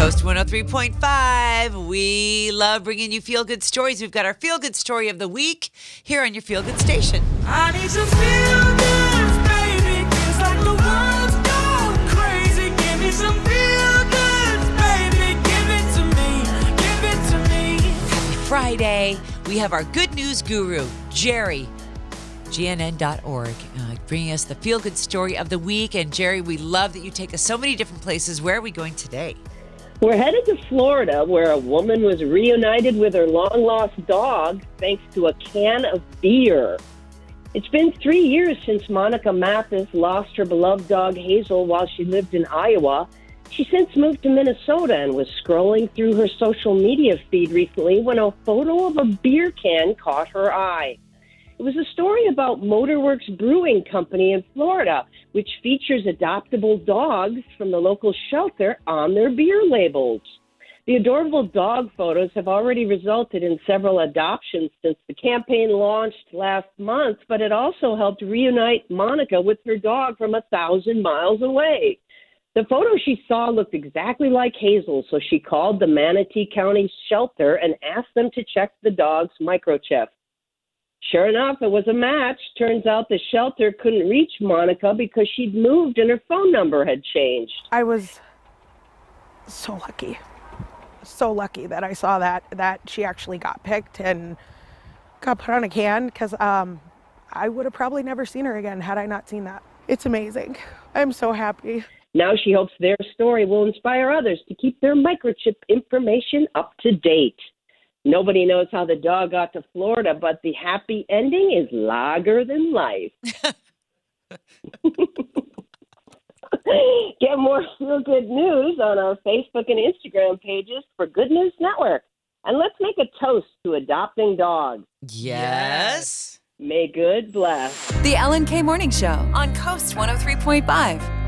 Coast 103.5. We love bringing you feel good stories. We've got our feel good story of the week here on your feel good station. I need some feel goods, baby. Like the world's gone crazy. Give me some feel goods, baby. Give it to me. Give it to me. Happy Friday. We have our good news guru, Jerry, gnn.org, uh, bringing us the feel good story of the week. And Jerry, we love that you take us so many different places. Where are we going today? We're headed to Florida, where a woman was reunited with her long lost dog thanks to a can of beer. It's been three years since Monica Mathis lost her beloved dog Hazel while she lived in Iowa. She since moved to Minnesota and was scrolling through her social media feed recently when a photo of a beer can caught her eye. It was a story about Motorworks Brewing Company in Florida, which features adoptable dogs from the local shelter on their beer labels. The adorable dog photos have already resulted in several adoptions since the campaign launched last month, but it also helped reunite Monica with her dog from a thousand miles away. The photo she saw looked exactly like Hazel, so she called the Manatee County shelter and asked them to check the dog's microchip. Sure enough, it was a match. Turns out the shelter couldn't reach Monica because she'd moved and her phone number had changed. I was so lucky. So lucky that I saw that that she actually got picked and got put on a can because um, I would have probably never seen her again had I not seen that. It's amazing. I'm so happy. Now she hopes their story will inspire others to keep their microchip information up to date. Nobody knows how the dog got to Florida, but the happy ending is lager than life. Get more feel good news on our Facebook and Instagram pages for Good News Network. And let's make a toast to adopting dogs. Yes. May good bless. The Ellen K Morning Show on Coast 103.5.